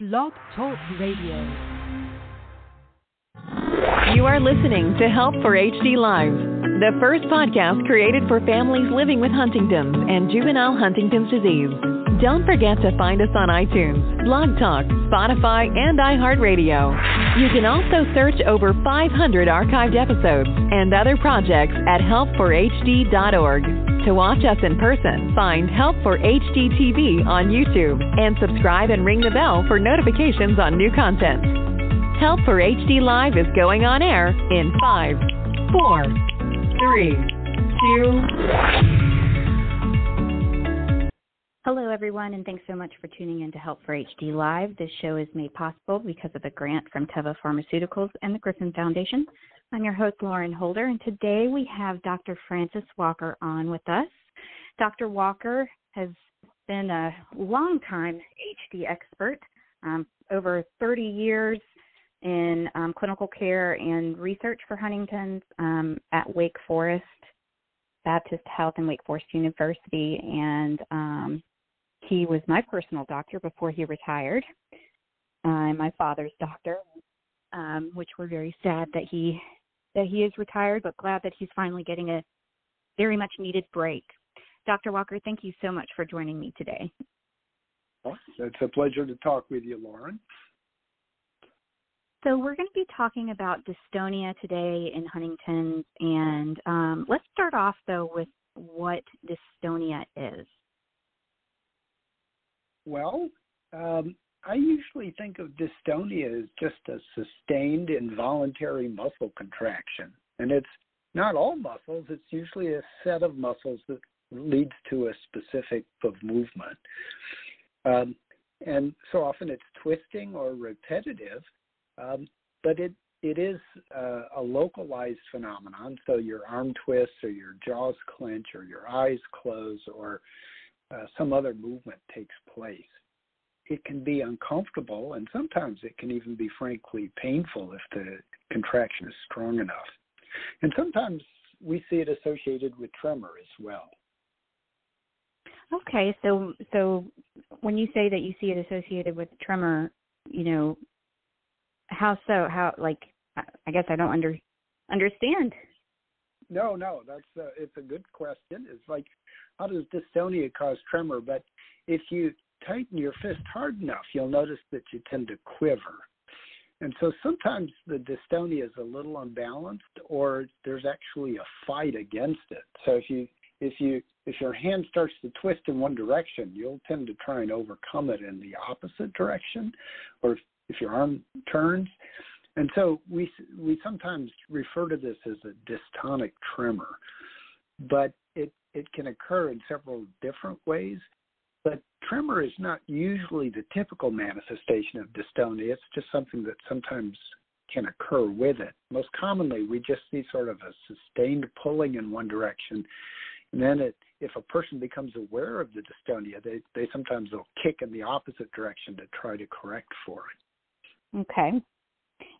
Blog Talk Radio. You are listening to Help for HD Live, the first podcast created for families living with Huntington's and juvenile Huntington's disease. Don't forget to find us on iTunes, Blog Talk, Spotify, and iHeartRadio. You can also search over 500 archived episodes and other projects at helpforhd.org. To watch us in person, find Help for HD TV on YouTube and subscribe and ring the bell for notifications on new content. Help for HD Live is going on air in 5, 4, 3, 2, Hello, everyone, and thanks so much for tuning in to Help for HD Live. This show is made possible because of a grant from Teva Pharmaceuticals and the Griffin Foundation. I'm your host, Lauren Holder, and today we have Dr. Francis Walker on with us. Dr. Walker has been a longtime HD expert, um, over 30 years in um, clinical care and research for Huntington's um, at Wake Forest Baptist Health and Wake Forest University, and um, he was my personal doctor before he retired. Uh, my father's doctor, um, which we're very sad that he that he is retired, but glad that he's finally getting a very much needed break. Dr. Walker, thank you so much for joining me today. Well, it's a pleasure to talk with you, Lauren. So we're going to be talking about dystonia today in Huntington's, and um, let's start off though with what dystonia is. Well, um, I usually think of dystonia as just a sustained involuntary muscle contraction. And it's not all muscles, it's usually a set of muscles that leads to a specific of movement. Um, and so often it's twisting or repetitive, um, but it it is a localized phenomenon. So your arm twists, or your jaws clench, or your eyes close, or uh, some other movement takes place. It can be uncomfortable, and sometimes it can even be frankly painful if the contraction is strong enough. And sometimes we see it associated with tremor as well. Okay, so so when you say that you see it associated with tremor, you know, how so? How like I guess I don't under understand. No, no, that's a, it's a good question. It's like how does dystonia cause tremor? But if you tighten your fist hard enough, you'll notice that you tend to quiver. And so sometimes the dystonia is a little unbalanced or there's actually a fight against it. So if you if you if your hand starts to twist in one direction, you'll tend to try and overcome it in the opposite direction. Or if, if your arm turns. And so we we sometimes refer to this as a dystonic tremor. But it can occur in several different ways. But tremor is not usually the typical manifestation of dystonia. It's just something that sometimes can occur with it. Most commonly, we just see sort of a sustained pulling in one direction. And then it, if a person becomes aware of the dystonia, they, they sometimes will kick in the opposite direction to try to correct for it. Okay.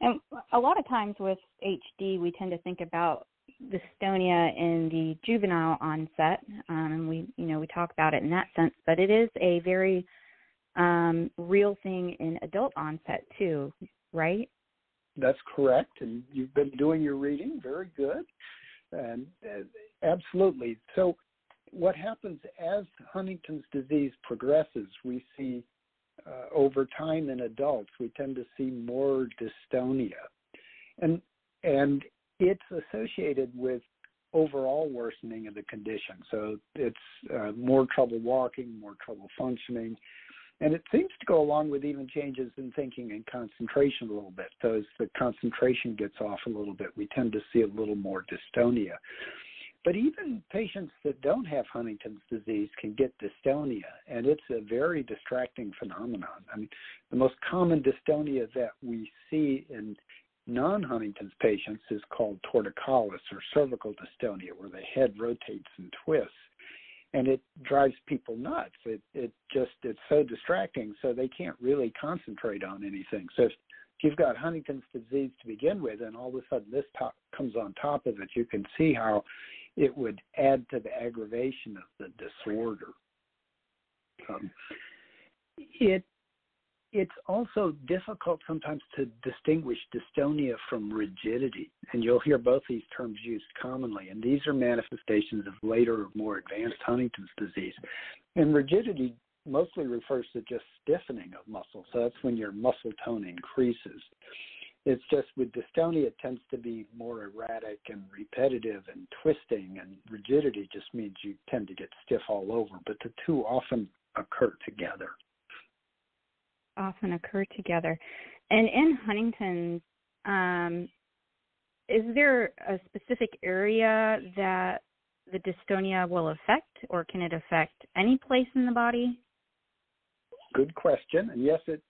And a lot of times with HD, we tend to think about dystonia in the juvenile onset, um, and we you know we talk about it in that sense, but it is a very um, real thing in adult onset too, right? That's correct, and you've been doing your reading very good, and uh, absolutely. So, what happens as Huntington's disease progresses, we see uh, over time in adults, we tend to see more dystonia, and and it's associated with overall worsening of the condition. So it's uh, more trouble walking, more trouble functioning, and it seems to go along with even changes in thinking and concentration a little bit. So as the concentration gets off a little bit, we tend to see a little more dystonia. But even patients that don't have Huntington's disease can get dystonia, and it's a very distracting phenomenon. I mean, the most common dystonia that we see in non-Huntington's patients is called torticollis or cervical dystonia, where the head rotates and twists, and it drives people nuts. It it just it's so distracting, so they can't really concentrate on anything. So if you've got Huntington's disease to begin with, and all of a sudden this top comes on top of it, you can see how it would add to the aggravation of the disorder. Um, it it's also difficult sometimes to distinguish dystonia from rigidity. And you'll hear both these terms used commonly. And these are manifestations of later, or more advanced Huntington's disease. And rigidity mostly refers to just stiffening of muscle. So that's when your muscle tone increases. It's just with dystonia, it tends to be more erratic and repetitive and twisting, and rigidity just means you tend to get stiff all over. But the two often occur together. Often occur together. And in Huntington's, um, is there a specific area that the dystonia will affect, or can it affect any place in the body? Good question. And yes, it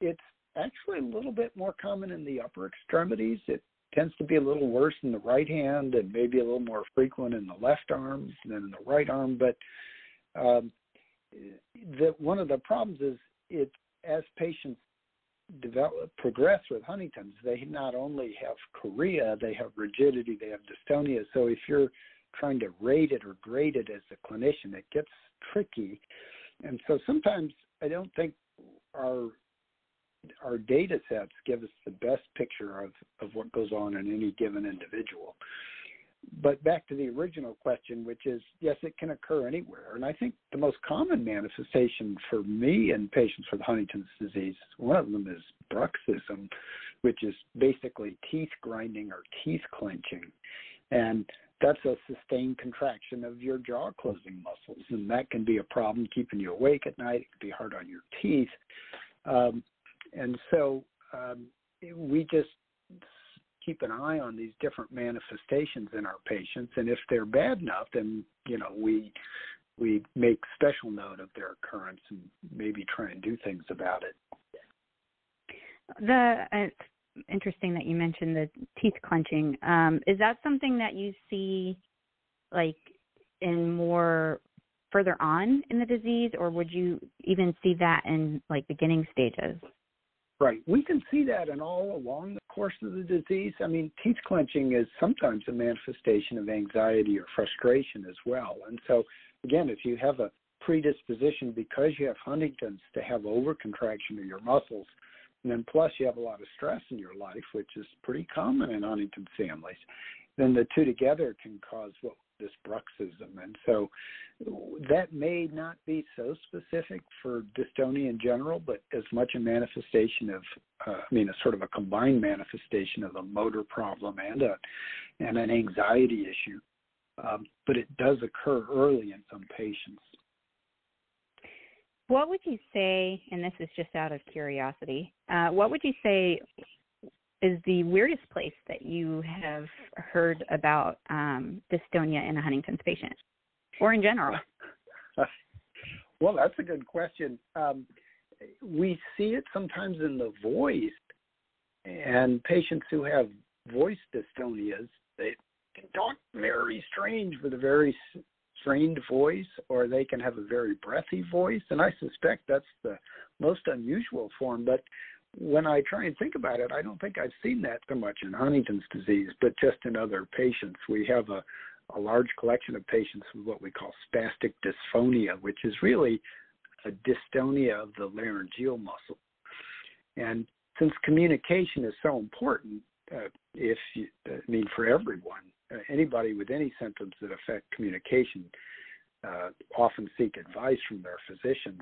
it's actually a little bit more common in the upper extremities. It tends to be a little worse in the right hand and maybe a little more frequent in the left arm than in the right arm. But um, the, one of the problems is it as patients develop progress with Huntington's, they not only have chorea, they have rigidity, they have dystonia. So if you're trying to rate it or grade it as a clinician, it gets tricky. And so sometimes I don't think our our data sets give us the best picture of, of what goes on in any given individual. But back to the original question, which is yes, it can occur anywhere. And I think the most common manifestation for me in patients with Huntington's disease, one of them is bruxism, which is basically teeth grinding or teeth clenching. And that's a sustained contraction of your jaw closing muscles. And that can be a problem keeping you awake at night. It can be hard on your teeth. Um, and so um, we just keep an eye on these different manifestations in our patients, and if they're bad enough, then you know we we make special note of their occurrence and maybe try and do things about it. The it's interesting that you mentioned the teeth clenching. Um, is that something that you see like in more further on in the disease, or would you even see that in like beginning stages? Right. We can see that in all along the course of the disease. I mean, teeth clenching is sometimes a manifestation of anxiety or frustration as well. And so, again, if you have a predisposition because you have Huntington's to have overcontraction of your muscles, and then plus you have a lot of stress in your life, which is pretty common in Huntington families, then the two together can cause what this bruxism. And so that may not be so specific for dystonia in general, but as much a manifestation of, uh, I mean, a sort of a combined manifestation of a motor problem and a and an anxiety issue. Um, but it does occur early in some patients. What would you say, and this is just out of curiosity, uh, what would you say is the weirdest place that you have heard about um, dystonia in a Huntington's patient, or in general? well, that's a good question. Um, we see it sometimes in the voice, and patients who have voice dystonias, they can talk very strange with a very strained voice, or they can have a very breathy voice, and I suspect that's the most unusual form. But when I try and think about it, I don't think I've seen that so much in Huntington's disease, but just in other patients. We have a, a large collection of patients with what we call spastic dysphonia, which is really a dystonia of the laryngeal muscle. And since communication is so important, uh, if you, I mean for everyone, uh, anybody with any symptoms that affect communication uh, often seek advice from their physicians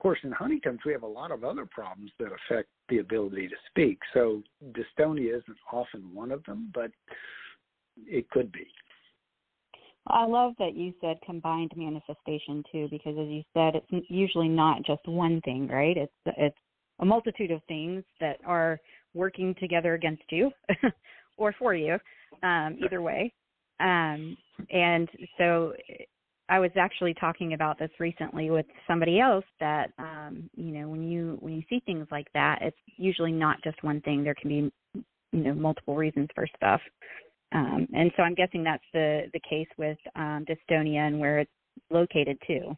course, in Huntington's, we have a lot of other problems that affect the ability to speak. So dystonia isn't often one of them, but it could be. I love that you said combined manifestation too, because as you said, it's usually not just one thing, right? It's it's a multitude of things that are working together against you or for you, um, either way. Um, and so I was actually talking about this recently with somebody else that um, you know when you when you see things like that, it's usually not just one thing. There can be you know multiple reasons for stuff, um, and so I'm guessing that's the the case with um, dystonia and where it's located too.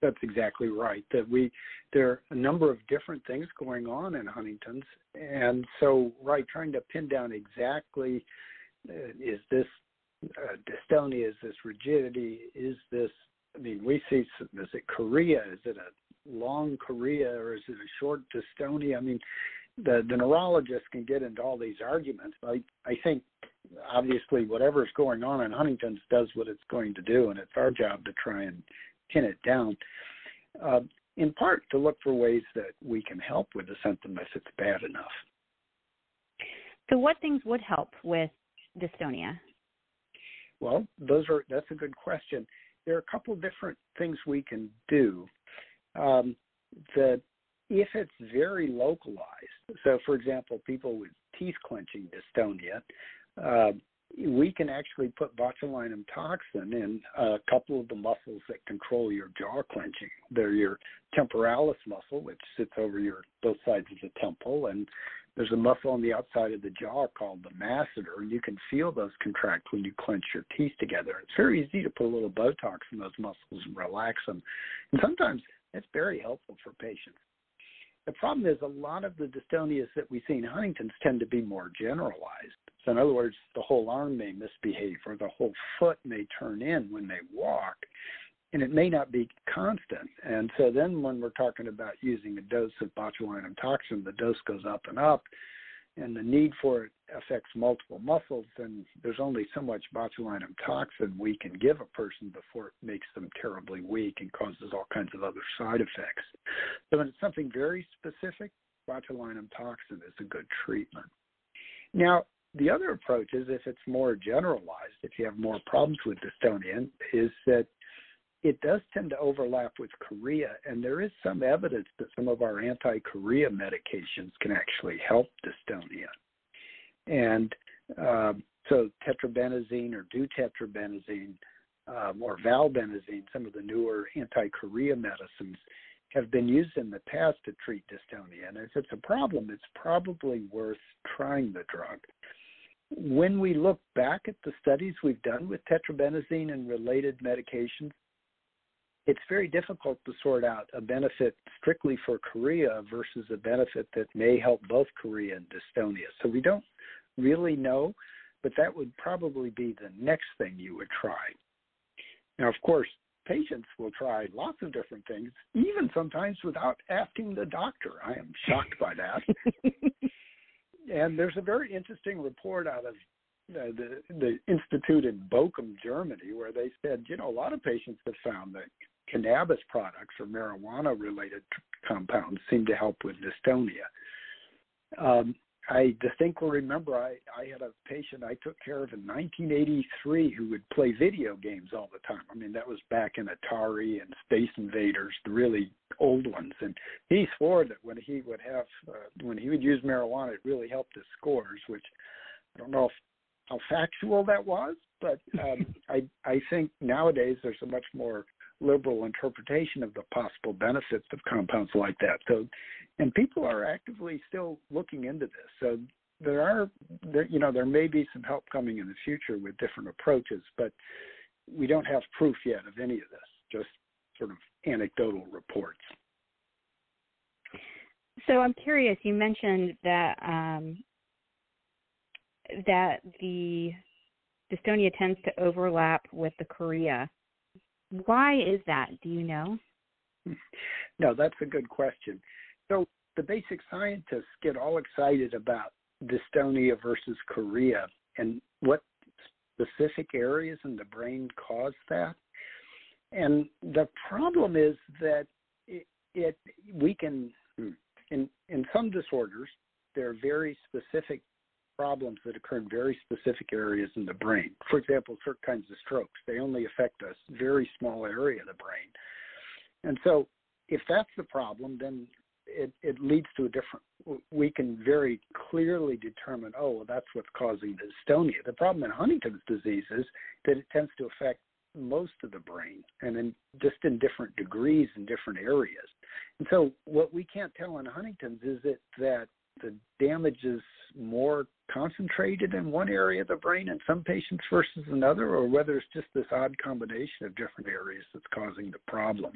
That's exactly right. That we there are a number of different things going on in Huntington's, and so right, trying to pin down exactly uh, is this uh, dystonia? Is this rigidity? Is this, I mean, we see, is it chorea? Is it a long chorea or is it a short dystonia? I mean, the the neurologist can get into all these arguments. I I think obviously whatever's going on in Huntington's does what it's going to do, and it's our job to try and pin it down. Uh, in part to look for ways that we can help with the symptom if it's bad enough. So, what things would help with dystonia? Well, those are that's a good question. There are a couple different things we can do. Um, that if it's very localized, so for example, people with teeth clenching dystonia, uh, we can actually put botulinum toxin in a couple of the muscles that control your jaw clenching. They're your temporalis muscle, which sits over your both sides of the temple, and there's a muscle on the outside of the jaw called the masseter, and you can feel those contract when you clench your teeth together. It's very easy to put a little Botox in those muscles and relax them. And sometimes it's very helpful for patients. The problem is a lot of the dystonias that we see in Huntington's tend to be more generalized. So in other words, the whole arm may misbehave or the whole foot may turn in when they walk and it may not be constant. And so then when we're talking about using a dose of botulinum toxin, the dose goes up and up and the need for it affects multiple muscles, and there's only so much botulinum toxin we can give a person before it makes them terribly weak and causes all kinds of other side effects. So when it's something very specific, botulinum toxin is a good treatment. Now, the other approach is if it's more generalized, if you have more problems with dystonia, is that it does tend to overlap with chorea, and there is some evidence that some of our anti-chorea medications can actually help dystonia. And um, so tetrabenazine or deutetrabenazine um, or valbenazine, some of the newer anti-chorea medicines, have been used in the past to treat dystonia. And if it's a problem, it's probably worth trying the drug. When we look back at the studies we've done with tetrabenazine and related medications, it's very difficult to sort out a benefit strictly for chorea versus a benefit that may help both chorea and dystonia. So we don't really know, but that would probably be the next thing you would try. Now, of course, patients will try lots of different things, even sometimes without asking the doctor. I am shocked by that. and there's a very interesting report out of uh, the the institute in Bochum, Germany, where they said, you know, a lot of patients have found that cannabis products or marijuana related compounds seem to help with dystonia. Um, I distinctly remember I, I had a patient I took care of in 1983 who would play video games all the time. I mean, that was back in Atari and Space Invaders, the really old ones. And he swore that when he would have, uh, when he would use marijuana, it really helped his scores, which I don't know if, how factual that was, but um, I I think nowadays there's a much more liberal interpretation of the possible benefits of compounds like that. So, and people are actively still looking into this. So there are, there, you know, there may be some help coming in the future with different approaches, but we don't have proof yet of any of this. Just sort of anecdotal reports. So I'm curious. You mentioned that um, that the dystonia tends to overlap with the chorea. Why is that? Do you know? No, that's a good question. So the basic scientists get all excited about dystonia versus chorea and what specific areas in the brain cause that. And the problem is that it, it we can hmm, in in some disorders there are very specific problems that occur in very specific areas in the brain. For example, certain kinds of strokes, they only affect a very small area of the brain. And so if that's the problem, then it, it leads to a different, we can very clearly determine, oh, well, that's what's causing the dystonia. The problem in Huntington's disease is that it tends to affect most of the brain and in just in different degrees in different areas. And so what we can't tell in Huntington's is that, that the damage is more concentrated in one area of the brain in some patients versus another, or whether it's just this odd combination of different areas that's causing the problem.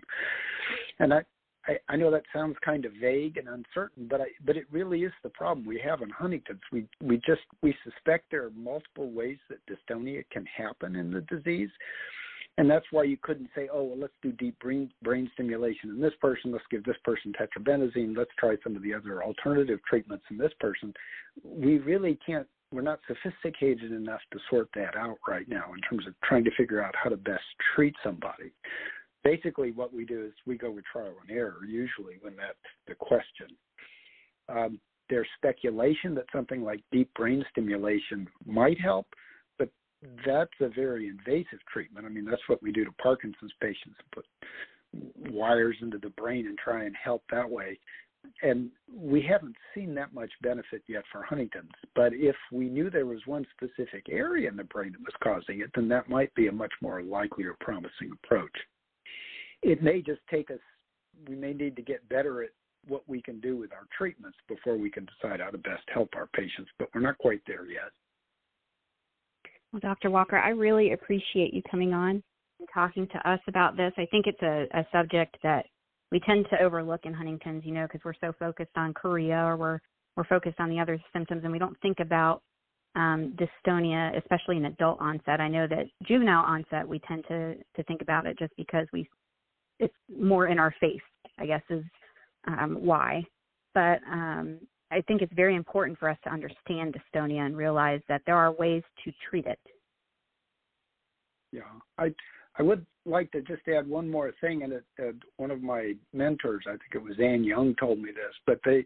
And I, I, I know that sounds kind of vague and uncertain, but I, but it really is the problem we have in Huntington's. We we just we suspect there are multiple ways that dystonia can happen in the disease, and that's why you couldn't say, oh, well, let's do deep brain brain stimulation in this person. Let's give this person tetrabenazine. Let's try some of the other alternative treatments in this person. We really can't. We're not sophisticated enough to sort that out right now in terms of trying to figure out how to best treat somebody. Basically, what we do is we go with trial and error usually when that's the question. Um, there's speculation that something like deep brain stimulation might help that's a very invasive treatment. I mean, that's what we do to Parkinson's patients, put wires into the brain and try and help that way. And we haven't seen that much benefit yet for Huntington's. But if we knew there was one specific area in the brain that was causing it, then that might be a much more likely or promising approach. It may just take us, we may need to get better at what we can do with our treatments before we can decide how to best help our patients, but we're not quite there yet. Well, Dr. Walker, I really appreciate you coming on and talking to us about this. I think it's a, a subject that we tend to overlook in Huntington's, you know, because we're so focused on chorea or we're we're focused on the other symptoms, and we don't think about um, dystonia, especially in adult onset. I know that juvenile onset, we tend to to think about it just because we it's more in our face. I guess is um, why. But um, I think it's very important for us to understand dystonia and realize that there are ways to treat it. Yeah, I I would like to just add one more thing, and it, uh, one of my mentors, I think it was Anne Young, told me this. But they,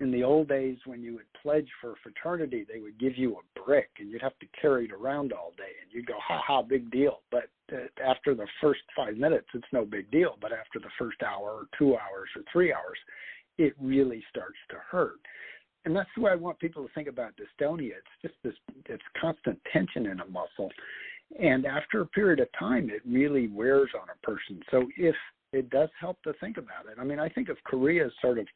in the old days, when you would pledge for a fraternity, they would give you a brick, and you'd have to carry it around all day, and you'd go, "Ha ha, big deal." But uh, after the first five minutes, it's no big deal. But after the first hour, or two hours, or three hours, it really starts to hurt. And that's the way I want people to think about dystonia. It's just this it's constant tension in a muscle. And after a period of time it really wears on a person. So if it does help to think about it. I mean, I think of chorea as sort of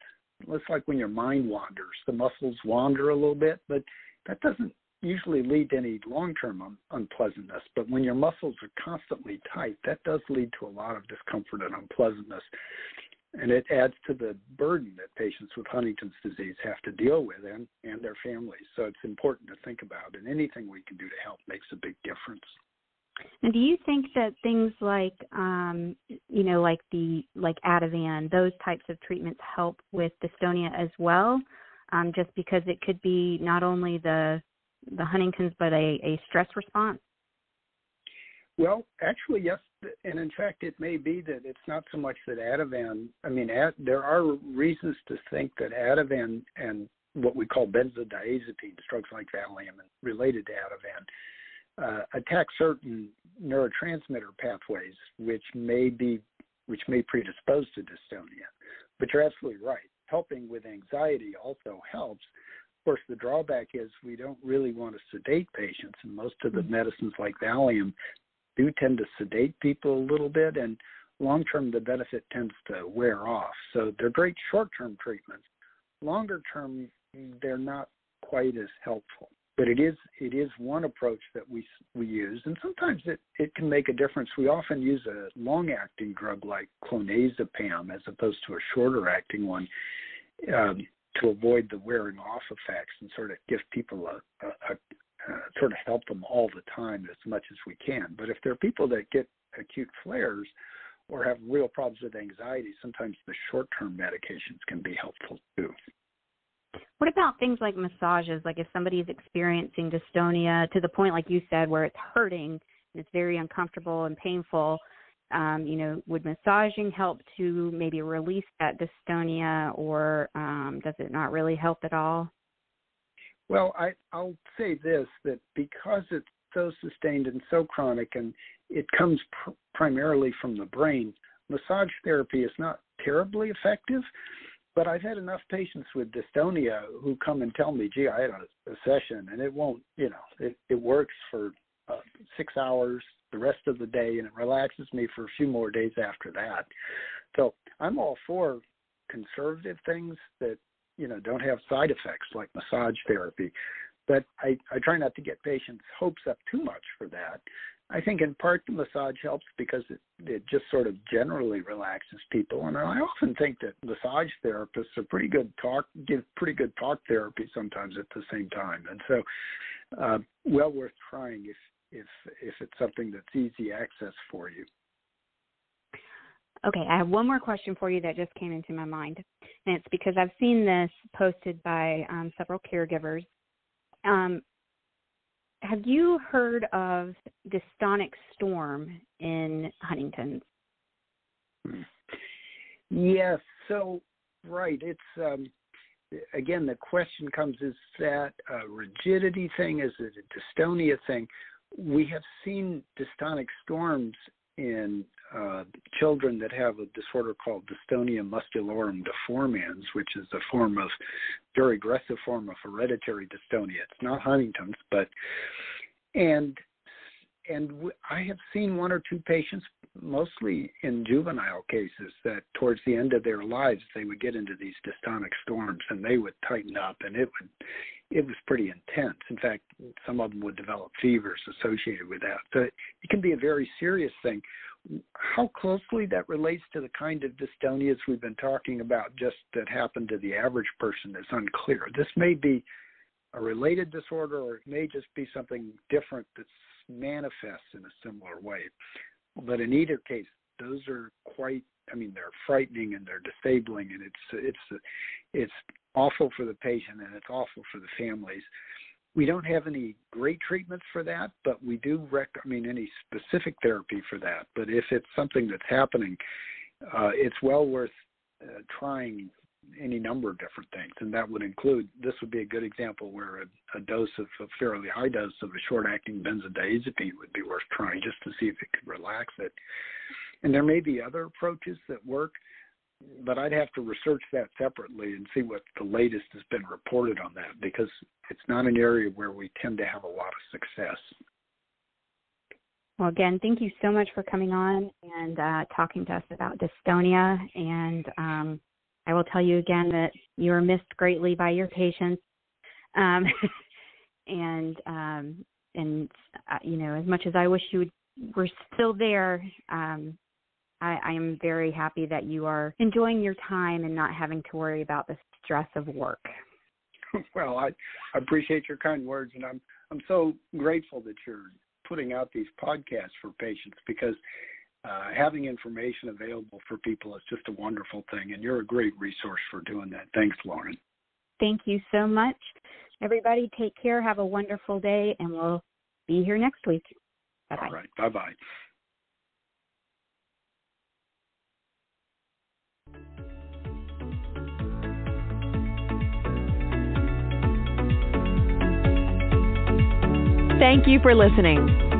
it's like when your mind wanders. The muscles wander a little bit, but that doesn't usually lead to any long-term un- unpleasantness. But when your muscles are constantly tight, that does lead to a lot of discomfort and unpleasantness and it adds to the burden that patients with Huntington's disease have to deal with and, and their families. So it's important to think about, and anything we can do to help makes a big difference. And do you think that things like, um, you know, like the like Ativan, those types of treatments help with dystonia as well? Um, just because it could be not only the the Huntington's but a, a stress response. Well, actually, yes, and in fact, it may be that it's not so much that Ativan. I mean, at, there are reasons to think that Ativan and what we call benzodiazepines, drugs like Valium and related to Ativan, uh, attack certain neurotransmitter pathways, which may be which may predispose to dystonia. But you're absolutely right. Helping with anxiety also helps. Of course, the drawback is we don't really want to sedate patients, and most of the medicines like Valium do tend to sedate people a little bit, and long term the benefit tends to wear off. So they're great short term treatments. Longer term, they're not quite as helpful. But it is it is one approach that we we use, and sometimes it it can make a difference. We often use a long acting drug like clonazepam as opposed to a shorter acting one. Um, to avoid the wearing off effects and sort of give people a, a, uh, sort of help them all the time as much as we can. But if there are people that get acute flares or have real problems with anxiety, sometimes the short term medications can be helpful too. What about things like massages? Like if somebody is experiencing dystonia to the point, like you said, where it's hurting and it's very uncomfortable and painful, um, you know, would massaging help to maybe release that dystonia, or um, does it not really help at all? Well, I, I'll say this that because it's so sustained and so chronic and it comes pr- primarily from the brain, massage therapy is not terribly effective. But I've had enough patients with dystonia who come and tell me, gee, I had a, a session and it won't, you know, it, it works for uh, six hours the rest of the day and it relaxes me for a few more days after that. So I'm all for conservative things that you know don't have side effects like massage therapy but I, I try not to get patients' hopes up too much for that. I think in part the massage helps because it, it just sort of generally relaxes people, and I often think that massage therapists are pretty good talk give pretty good talk therapy sometimes at the same time, and so uh, well worth trying if if if it's something that's easy access for you. Okay, I have one more question for you that just came into my mind, and it's because I've seen this posted by um, several caregivers. Um, have you heard of dystonic storm in Huntington's? Yes. So, right. It's um, again the question comes: Is that a rigidity thing? Is it a dystonia thing? We have seen dystonic storms in uh, children that have a disorder called dystonia musculorum deformans, which is a form of very aggressive form of hereditary dystonia. It's not Huntington's, but and and I have seen one or two patients, mostly in juvenile cases, that towards the end of their lives they would get into these dystonic storms and they would tighten up, and it would it was pretty intense. In fact, some of them would develop fevers associated with that. So it can be a very serious thing. How closely that relates to the kind of dystonias we've been talking about, just that happen to the average person, is unclear. This may be a related disorder, or it may just be something different that's manifests in a similar way. But in either case, those are quite I mean they're frightening and they're disabling and it's it's it's awful for the patient and it's awful for the families. We don't have any great treatments for that, but we do rec I mean any specific therapy for that. But if it's something that's happening, uh, it's well worth uh, trying any number of different things, and that would include this would be a good example where a, a dose of a fairly high dose of a short-acting benzodiazepine would be worth trying just to see if it could relax it. And there may be other approaches that work, but I'd have to research that separately and see what the latest has been reported on that because it's not an area where we tend to have a lot of success. Well, again, thank you so much for coming on and uh, talking to us about dystonia and um, I will tell you again that you are missed greatly by your patients. Um, and um, and uh, you know, as much as I wish you would, were still there, um, I, I am very happy that you are enjoying your time and not having to worry about the stress of work. Well, I, I appreciate your kind words, and I'm I'm so grateful that you're putting out these podcasts for patients because uh, having information available for people is just a wonderful thing, and you're a great resource for doing that. Thanks, Lauren. Thank you so much. Everybody, take care. Have a wonderful day, and we'll be here next week. Bye bye. All right. Bye bye. Thank you for listening.